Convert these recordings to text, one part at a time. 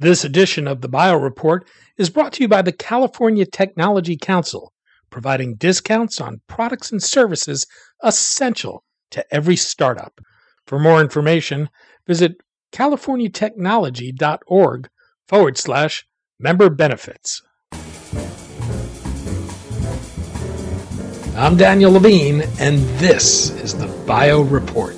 This edition of the Bio Report is brought to you by the California Technology Council, providing discounts on products and services essential to every startup. For more information, visit californiatechnology.org forward slash member benefits. I'm Daniel Levine, and this is the Bio Report.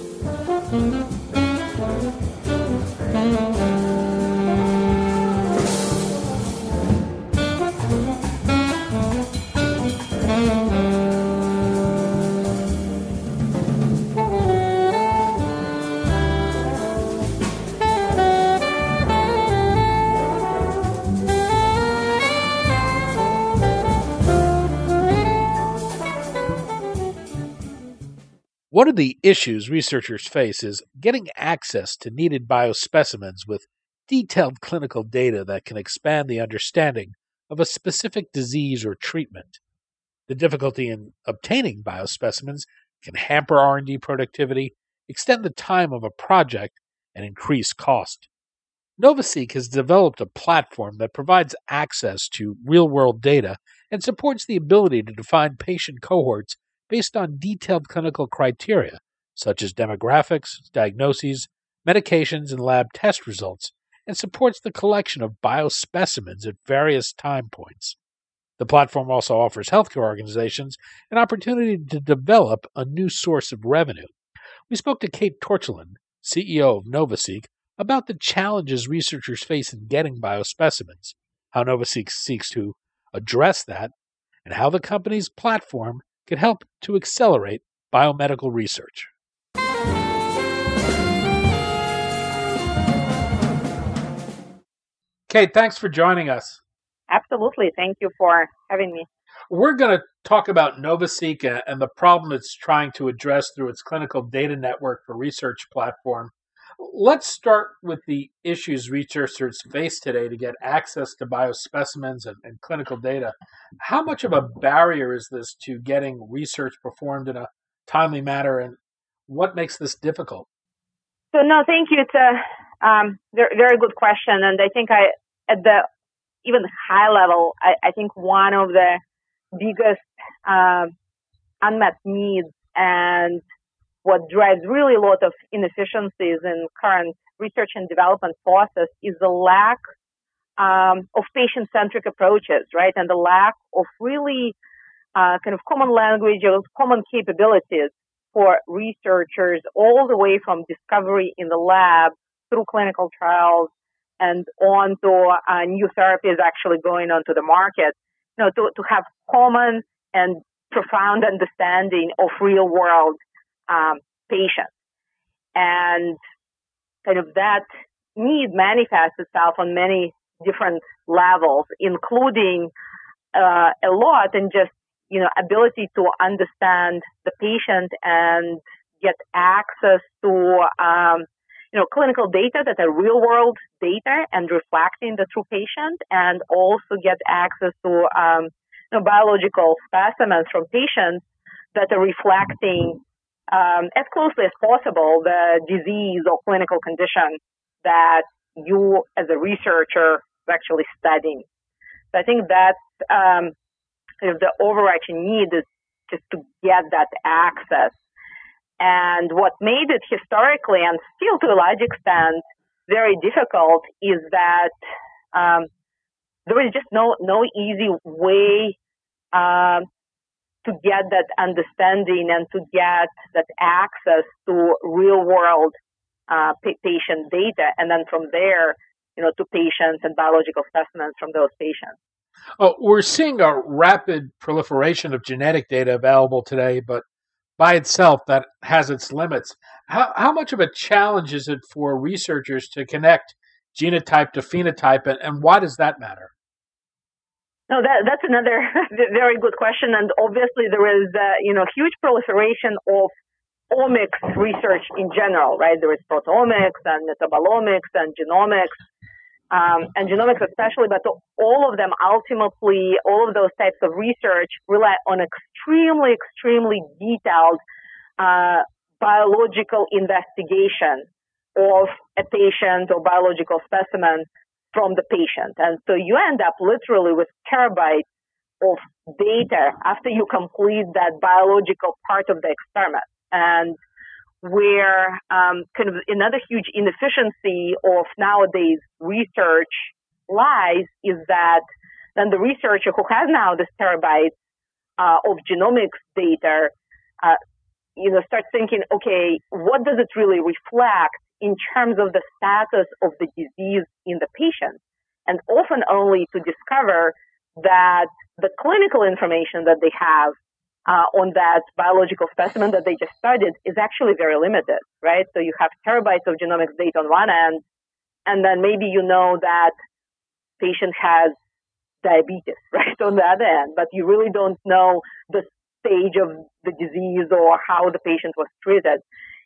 One of the issues researchers face is getting access to needed biospecimens with detailed clinical data that can expand the understanding of a specific disease or treatment. The difficulty in obtaining biospecimens can hamper R&D productivity, extend the time of a project, and increase cost. Novaseek has developed a platform that provides access to real-world data and supports the ability to define patient cohorts based on detailed clinical criteria such as demographics, diagnoses, medications, and lab test results, and supports the collection of biospecimens at various time points. The platform also offers healthcare organizations an opportunity to develop a new source of revenue. We spoke to Kate Torchilin, CEO of Novaseek, about the challenges researchers face in getting biospecimens, how Novaseek seeks to address that, and how the company's platform can help to accelerate biomedical research. Kate, thanks for joining us. Absolutely. Thank you for having me. We're going to talk about Novaseek and the problem it's trying to address through its clinical data network for research platform. Let's start with the issues researchers face today to get access to biospecimens and, and, clinical data. How much of a barrier is this to getting research performed in a timely manner, and what makes this difficult? So, no, thank you. It's a um, very, good question, and I think I, at the even high level, I, I think one of the biggest uh, unmet needs and what drives really a lot of inefficiencies in current research and development process is the lack um, of patient-centric approaches, right? And the lack of really uh, kind of common language or common capabilities for researchers all the way from discovery in the lab through clinical trials and on to uh, new therapies actually going onto the market, you know, to, to have common and profound understanding of real world um, patients. And kind of that need manifests itself on many different levels, including uh, a lot in just, you know, ability to understand the patient and get access to, um, you know, clinical data that are real world data and reflecting the true patient and also get access to, um, you know, biological specimens from patients that are reflecting um, as closely as possible the disease or clinical condition that you as a researcher are actually studying. So I think that um, the overarching need is just to get that access. And what made it historically and still to a large extent very difficult is that um, there is just no no easy way um, to get that understanding and to get that access to real world uh, patient data, and then from there, you know, to patients and biological specimens from those patients. Oh, we're seeing a rapid proliferation of genetic data available today, but by itself, that has its limits. How, how much of a challenge is it for researchers to connect genotype to phenotype, and, and why does that matter? No, that, that's another very good question. And obviously there is, uh, you know, huge proliferation of omics research in general, right? There is proteomics and metabolomics and genomics, um, and genomics especially, but all of them ultimately, all of those types of research rely on extremely, extremely detailed uh, biological investigation of a patient or biological specimen from the patient. And so you end up literally with terabytes of data after you complete that biological part of the experiment. And where um, kind of another huge inefficiency of nowadays research lies is that then the researcher who has now this terabyte uh, of genomics data, uh, you know, starts thinking, okay, what does it really reflect in terms of the status of the disease in the patient? And often only to discover that the clinical information that they have uh, on that biological specimen that they just studied is actually very limited, right? So you have terabytes of genomics data on one end, and then maybe you know that patient has diabetes, right, on the other end, but you really don't know the stage of the disease or how the patient was treated.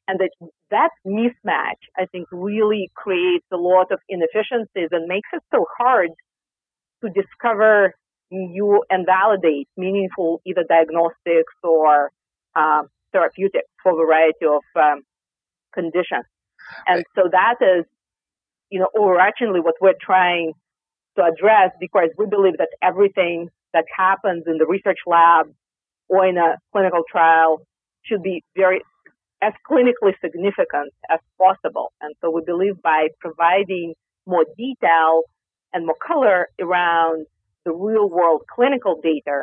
And that, that mismatch, I think, really creates a lot of inefficiencies and makes it so hard to discover new and validate meaningful either diagnostics or um, therapeutics for a variety of um, conditions. And so that is, you know, overarchingly what we're trying to address because we believe that everything that happens in the research lab or in a clinical trial should be very as clinically significant as possible. And so we believe by providing more detail and more color around the real world clinical data,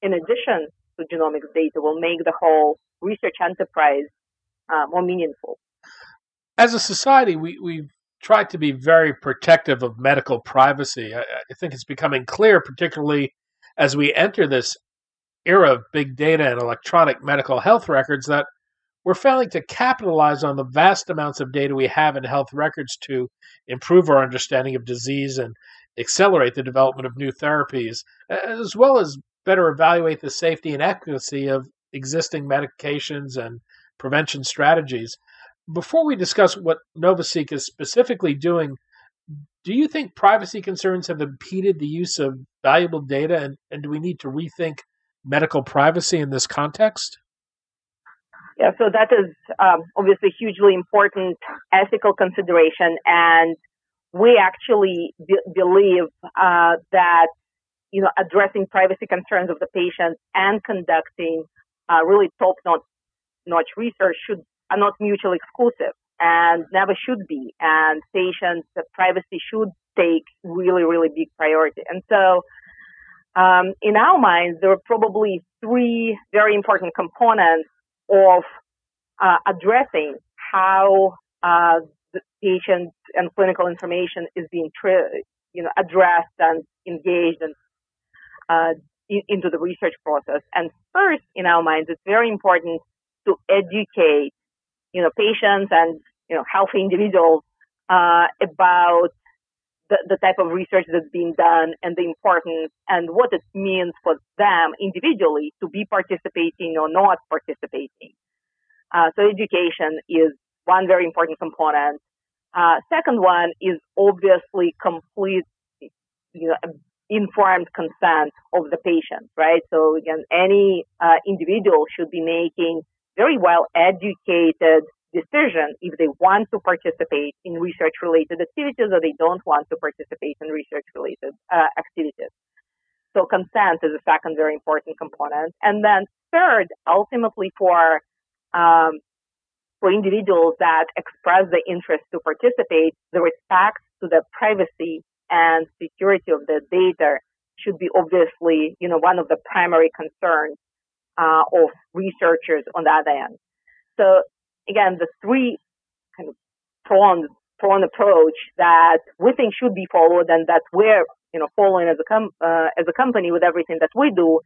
in addition to genomics data, will make the whole research enterprise uh, more meaningful. As a society, we, we've tried to be very protective of medical privacy. I, I think it's becoming clear, particularly as we enter this era of big data and electronic medical health records, that we're failing to capitalize on the vast amounts of data we have in health records to improve our understanding of disease and accelerate the development of new therapies, as well as better evaluate the safety and efficacy of existing medications and prevention strategies. Before we discuss what Novaseek is specifically doing, do you think privacy concerns have impeded the use of valuable data, and, and do we need to rethink medical privacy in this context? Yeah, so that is um, obviously hugely important ethical consideration, and we actually b- believe uh, that you know addressing privacy concerns of the patients and conducting uh, really top-notch research should are not mutually exclusive and never should be. And patients' privacy should take really, really big priority. And so, um, in our minds, there are probably three very important components of uh, addressing how uh, the patient and clinical information is being you know, addressed and engaged and uh, in, into the research process. And first, in our minds, it's very important to educate, you know, patients and you know healthy individuals uh, about the, the type of research that's being done and the importance and what it means for them individually to be participating or not participating. Uh, so education is one very important component. Uh, second one is obviously complete, you know, informed consent of the patient, right? So again, any uh, individual should be making very well educated decision if they want to participate in research related activities or they don't want to participate in research related uh, activities. So consent is a second very important component. And then third, ultimately for um, for individuals that express the interest to participate, the respect to the privacy and security of the data should be obviously, you know, one of the primary concerns uh, of researchers on the other end. So again, the three kind of pronged, pronged approach that we think should be followed and that we're, you know, following as a, com- uh, as a company with everything that we do.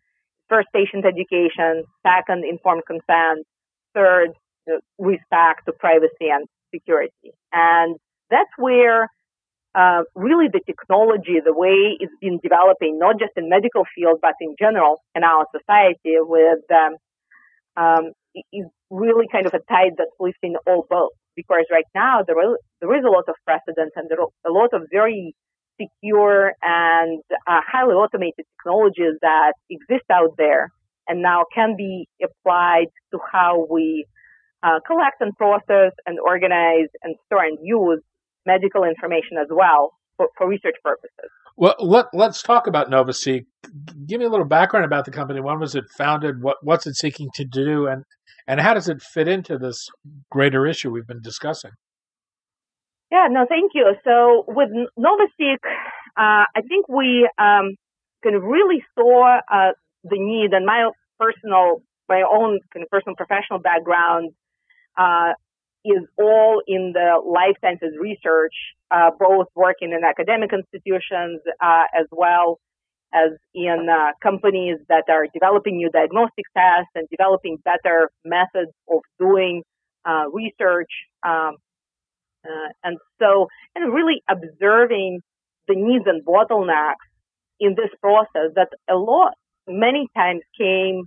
First, patient education. Second, informed consent third, respect to privacy and security. And that's where uh, really the technology, the way it's been developing, not just in medical field, but in general in our society with, um, um, is really kind of a tide that's lifting all boats. Because right now there is, there is a lot of precedent and there are a lot of very secure and uh, highly automated technologies that exist out there and now can be applied to how we uh, collect and process and organize and store and use medical information as well. for, for research purposes. Well, let, let's talk about Novaseek. Give me a little background about the company. When was it founded? What, what's it seeking to do? And, and how does it fit into this greater issue we've been discussing? Yeah, no, thank you. So with Novaseek, uh, I think we um, really saw uh, the need, and my personal, my own kind of personal professional background uh, is all in the life sciences research, uh, both working in academic institutions uh, as well as in uh, companies that are developing new diagnostic tests and developing better methods of doing uh, research. Um, uh, and so, and really observing the needs and bottlenecks in this process that a lot, many times came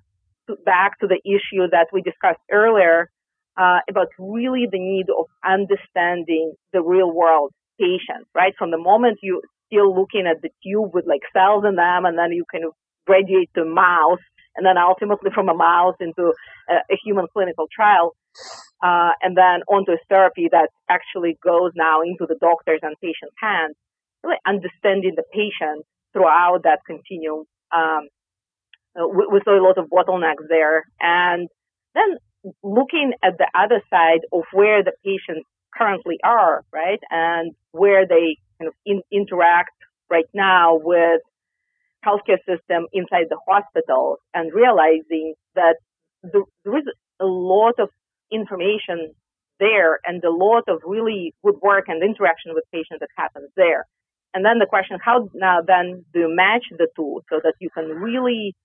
to, back to the issue that we discussed earlier uh, about really the need of understanding the real world patients, right? From the moment you're still looking at the tube with like cells in them, and then you kind of graduate to mouse, and then ultimately from a mouse into a, a human clinical trial, uh, and then onto a therapy that actually goes now into the doctors and patients' hands. Really understanding the patient throughout that continuum. Um, we, we saw a lot of bottlenecks there, and then looking at the other side of where the patients currently are, right, and where they kind of in, interact right now with healthcare system inside the hospital, and realizing that the, there is a lot of information there and a lot of really good work and interaction with patients that happens there. And then the question, how now then do you match the two so that you can really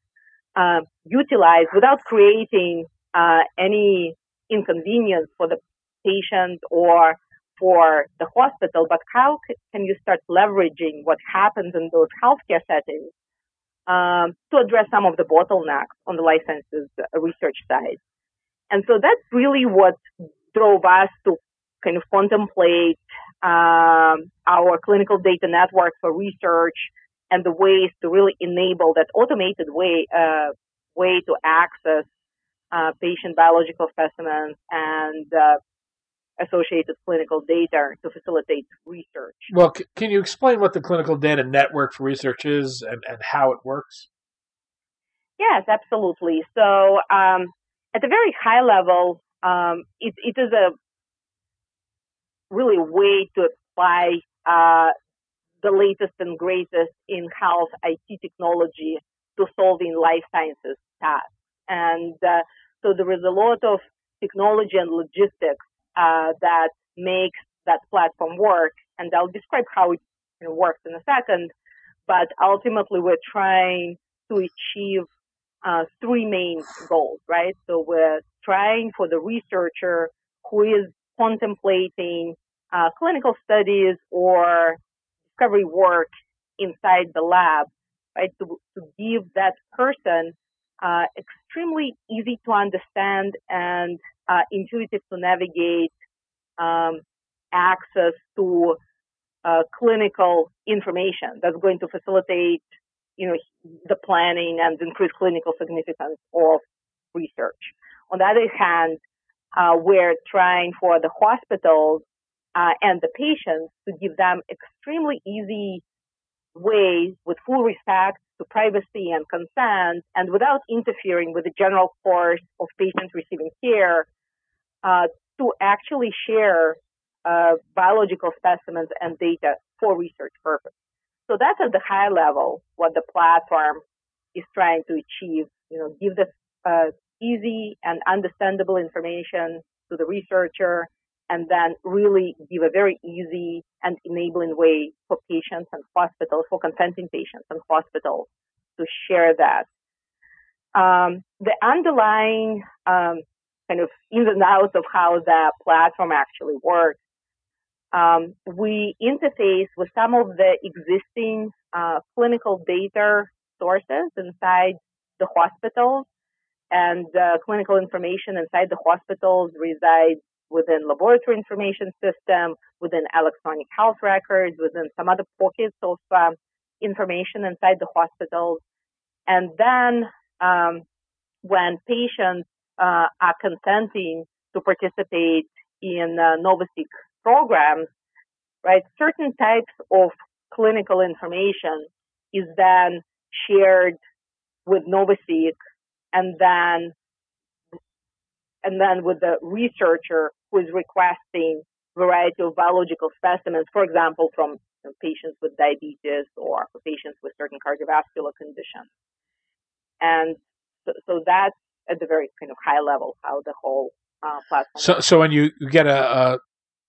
uh, utilize without creating uh, any inconvenience for the patient or for the hospital, but how can you start leveraging what happens in those healthcare settings um, to address some of the bottlenecks on the life sciences uh, research side? And so that's really what drove us to kind of contemplate um, our clinical data network for research and the ways to really enable that automated way uh, way to access uh, patient biological specimens and uh, associated clinical data to facilitate research. Well, c- can you explain what the clinical data network for research is and, and how it works? Yes, absolutely. So, um, at a very high level, um, it, it is a really way to apply uh, the latest and greatest in health IT technology to solving life sciences tasks. And uh, so there is a lot of technology and logistics uh, that makes that platform work. And I'll describe how it you know, works in a second. But ultimately, we're trying to achieve uh, three main goals, right? So we're trying for the researcher who is contemplating uh, clinical studies or discovery work inside the lab, right? To, to give that person uh, extremely easy to understand and uh, intuitive to navigate um, access to uh, clinical information that's going to facilitate, you know, the planning and increase clinical significance of research. On the other hand, uh, we're trying for the hospitals uh, and the patients to give them extremely easy ways with full respect to privacy and consent and without interfering with the general course of patients receiving care uh, to actually share uh, biological specimens and data for research purpose. So that's at the high level what the platform is trying to achieve. You know, give the uh, easy and understandable information to the researcher and then really give a very easy and enabling way for patients and hospitals, for consenting patients and hospitals to share that. Um, the underlying um, kind of ins and outs of how the platform actually works, um, we interface with some of the existing uh, clinical data sources inside the hospitals and uh, clinical information inside the hospitals resides within laboratory information system, within electronic health records, within some other pockets of um, information inside the hospitals. And then um, when patients uh, are consenting to participate in uh, programs, right, certain types of clinical information is then shared with Novaseek and then and then with the researcher who is requesting variety of biological specimens, for example, from patients with diabetes or patients with certain cardiovascular conditions. And so, so, that's at the very kind of high level how the whole uh, platform. So, so when you get a, a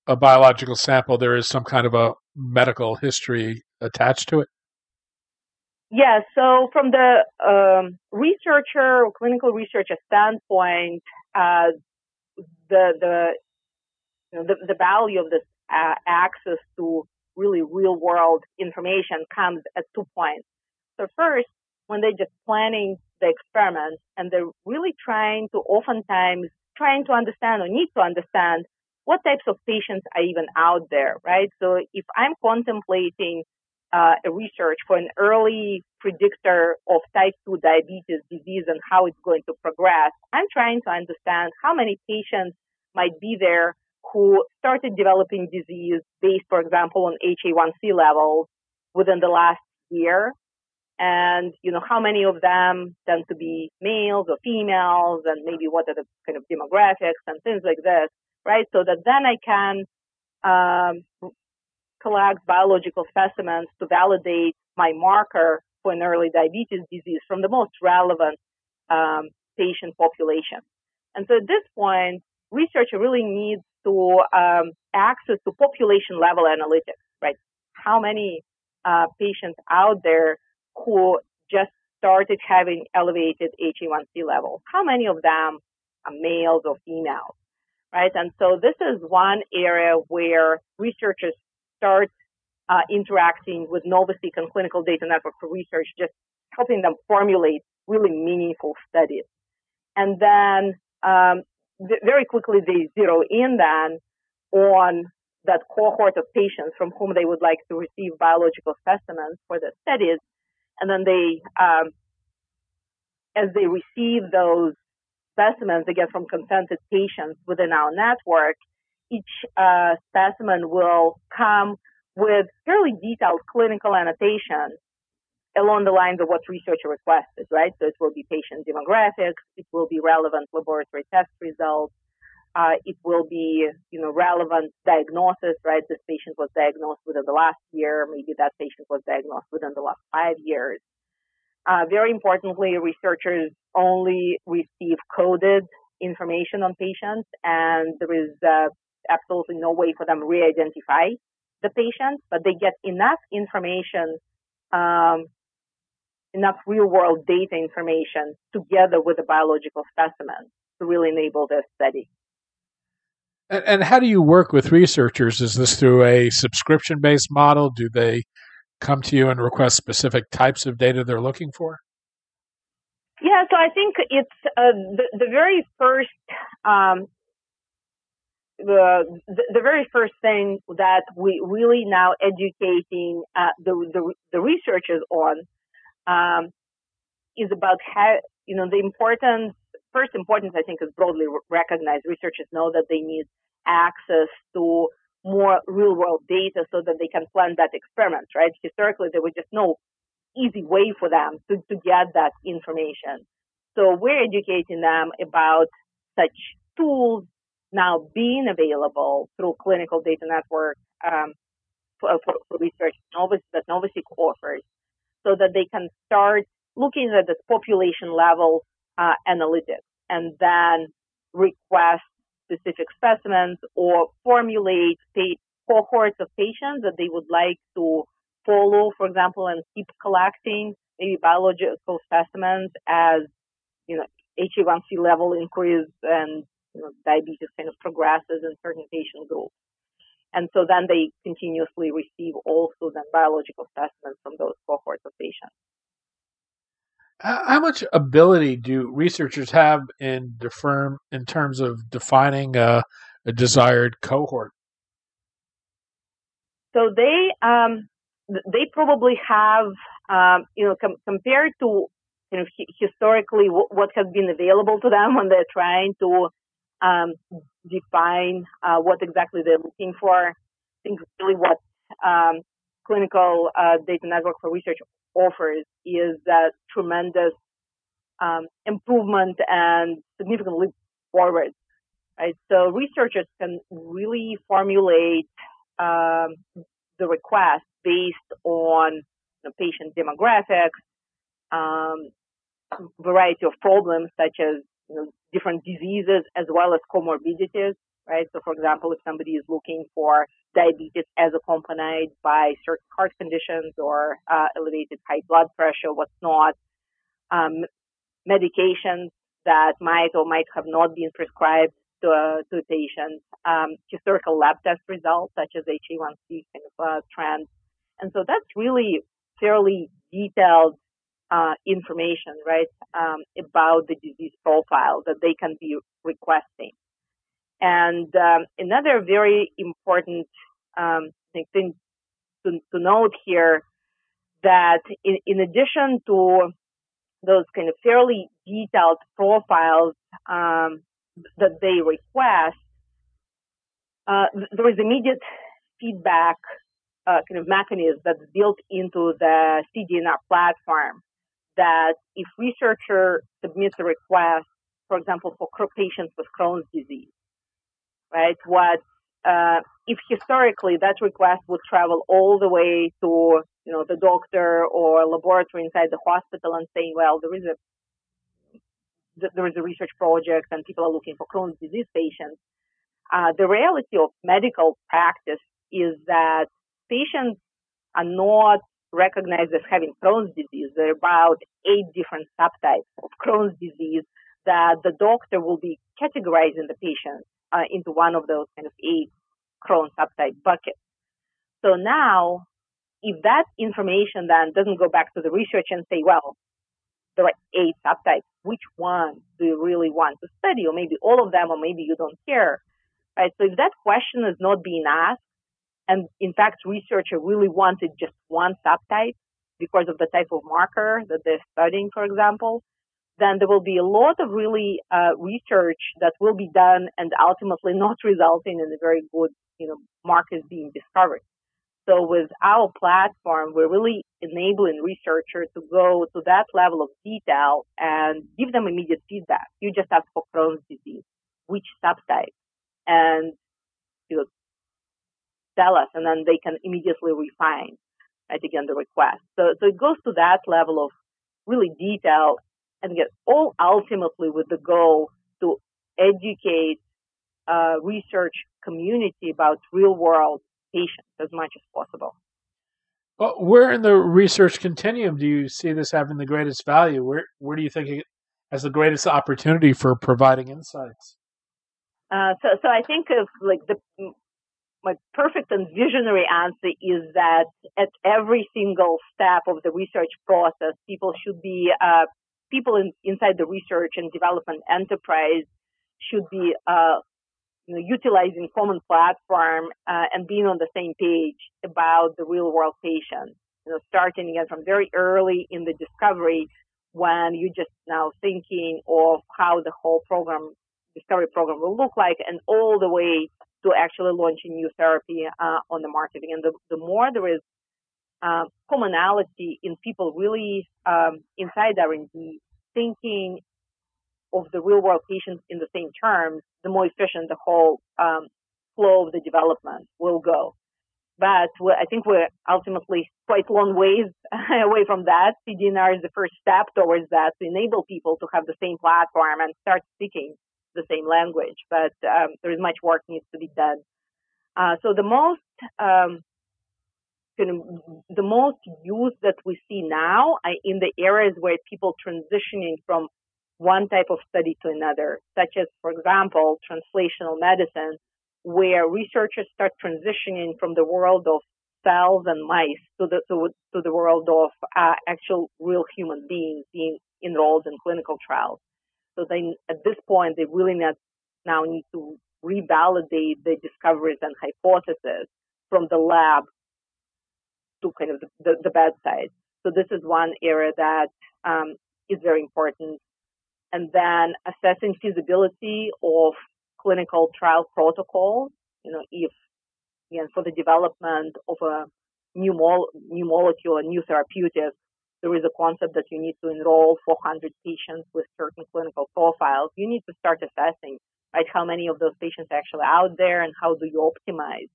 a biological sample, there is some kind of a medical history attached to it. Yeah, so from the um, researcher or clinical researcher standpoint, uh, the the, you know, the the value of this uh, access to really real world information comes at two points. So first, when they're just planning the experiment and they're really trying to oftentimes trying to understand or need to understand what types of patients are even out there, right? So if I'm contemplating uh, a research for an early predictor of type 2 diabetes disease and how it's going to progress. I'm trying to understand how many patients might be there who started developing disease based, for example, on HA1C levels within the last year. And, you know, how many of them tend to be males or females and maybe what are the kind of demographics and things like this, right? So that then I can um, collect biological specimens to validate my marker for an early diabetes disease from the most relevant um, patient population. And so at this point, researcher really needs to um, access to population level analytics, right? How many uh, patients out there who just started having elevated HA1C levels? How many of them are males or females? Right? And so this is one area where researchers start uh, interacting with Novaseek and Clinical Data Network for Research, just helping them formulate really meaningful studies. And then um, very quickly they zero in then on that cohort of patients from whom they would like to receive biological specimens for the studies. And then they, um, as they receive those specimens, get from consented patients within our network, each uh, specimen will come with fairly detailed clinical annotation along the lines of what researcher requested, right? So it will be patient demographics, it will be relevant laboratory test results, uh, it will be, you know, relevant diagnosis, right? This patient was diagnosed within the last year, maybe that patient was diagnosed within the last five years. Uh, very importantly, researchers only receive coded information on patients, and there is uh, absolutely no way for them to re-identify the patient, but they get enough information, um, enough real world data information together with the biological specimen to really enable this study. And, and how do you work with researchers? Is this through a subscription based model? Do they come to you and request specific types of data they're looking for? Yeah, so I think it's uh, the, the very first um, the, the very first thing that we really now educating uh, the, the, the researchers on um, is about how you know the importance. First importance, I think, is broadly recognized. Researchers know that they need access to more real world data so that they can plan that experiment. Right? Historically, there was just no easy way for them to, to get that information. So we're educating them about such tools now being available through Clinical Data Network um, for, for, for, research Novus, that Novaseek offers, so that they can start looking at this population level uh, analytics and then request specific specimens or formulate cohorts of patients that they would like to follow, for example, and keep collecting maybe biological specimens as you know HA1C level increase and you know, diabetes kind of progresses in certain patient groups. And so then they continuously receive also then biological specimens from those cohorts of patients. How much ability do researchers have in firm in terms of defining a, a desired cohort? So they um, they probably have um, you know com- compared to you know historically what has been available to them when they're trying to um, define uh, what exactly they're looking for. I think really what um, clinical uh, data network for research offers is a tremendous um, improvement and significant leap forward. Right, so researchers can really formulate um, the request based on the patient demographics, um, variety of problems such as you know, different diseases as well as comorbidities, right? So, for example, if somebody is looking for diabetes as accompanied by certain heart conditions or uh, elevated high blood pressure, what's not, um, medications that might or might have not been prescribed to, uh, to patients, um, historical lab test results such as HA1C kind of uh, trends. And so that's really fairly detailed uh, information, right, um, about the disease profile that they can be requesting. And um, another very important um, thing to, to, note here that in, in, addition to those kind of fairly detailed profiles um, that they request, uh, there is immediate feedback uh, kind of mechanism that's built into the CDNR platform that if researcher submits a request, for example, for patients with Crohn's disease, right, what uh, if historically that request would travel all the way to you know the doctor or laboratory inside the hospital and saying, well, there is a there is a research project and people are looking for Crohn's disease patients. Uh, the reality of medical practice is that patients are not recognized as having Crohn's disease. There are about eight different subtypes of Crohn's disease that the doctor will be categorizing the patient uh, into one of those kind of eight Crohn subtype buckets. So now, if that information then doesn't go back to the research and say, well, there are eight subtypes, which one do you really want to study? Or maybe all of them, or maybe you don't care. Right? So if that question is not being asked, and in fact, researcher really wanted just one subtype because of the type of marker that they're studying, for example, then there will be a lot of really uh, research that will be done and ultimately not resulting in a very good, you know, markers being discovered. So with our platform, we're really enabling researchers to go to that level of detail and give them immediate feedback. You just ask for Crohn's disease, which subtype, and you know, tell us, and then they can immediately refine, right, again, the request. So, so it goes to that level of really detail and get all ultimately with the goal to educate uh, research community about real world patients as much as possible. Well, where in the research continuum do you see this having the greatest value? Where where do you think it has the greatest opportunity for providing insights? Uh, so, so I think of like the my perfect and visionary answer is that at every single step of the research process, people should be uh, people in, inside the research and development enterprise should be uh, you know, utilizing common platform uh, and being on the same page about the real world patient. You know, starting again from very early in the discovery when you're just now thinking of how the whole program, discovery program will look like and all the way to actually launching new therapy uh, on the market. And the, the more there is uh, commonality in people really um, inside R&D thinking of the real world patients in the same terms, the more efficient the whole um, flow of the development will go. But I think we're ultimately quite long ways away from that. CDNR is the first step towards that to enable people to have the same platform and start speaking the same language, but um, there is much work needs to be done. Uh, so the most um, the most use that we see now in the areas where people transitioning from one type of study to another, such as, for example, translational medicine, where researchers start transitioning from the world of cells and mice to the to, to the world of uh, actual real human beings being enrolled in clinical trials. So they, at this point, they really not, now need to revalidate the discoveries and hypotheses from the lab to kind of the, the, the bedside. So this is one area that um, is very important. And then assessing feasibility of clinical trial protocols, you know, if, again, for the development of a new, new molecule a new therapeutics, there is a concept that you need to enroll 400 patients with certain clinical profiles. You need to start assessing, right, how many of those patients are actually out there and how do you optimize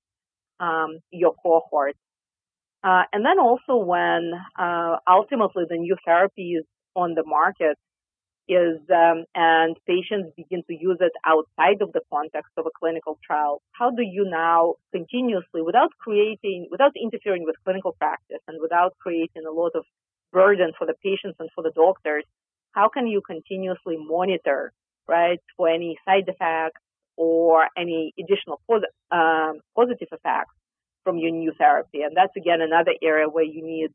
um, your cohort. Uh, and then also when uh, ultimately the new therapy is on the market, is um, and patients begin to use it outside of the context of a clinical trial, how do you now continuously, without creating, without interfering with clinical practice and without creating a lot of burden for the patients and for the doctors, how can you continuously monitor, right, for any side effects or any additional um, positive effects from your new therapy? And that's again another area where you need,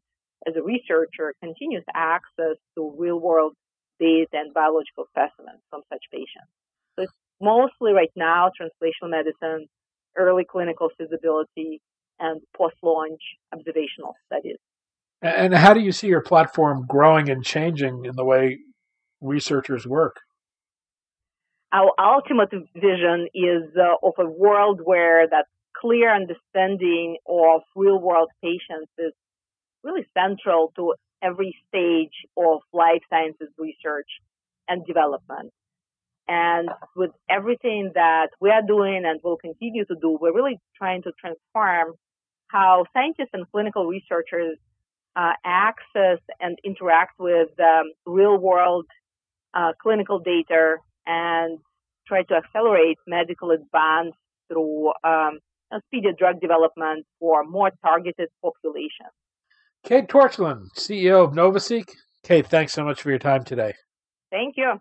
as a researcher, continuous access to real world data and biological specimens from such patients. So it's mostly right now translational medicine, early clinical feasibility, and post-launch observational studies. And how do you see your platform growing and changing in the way researchers work? Our ultimate vision is uh, of a world where that clear understanding of real world patients is really central to every stage of life sciences research and development. And with everything that we are doing and will continue to do, we're really trying to transform how scientists and clinical researchers uh, access and interact with um, real world uh, clinical data and try to accelerate medical advance through um, speedy drug development for more targeted populations. Kate Torchilin, CEO of Novaseek. Kate, thanks so much for your time today. Thank you.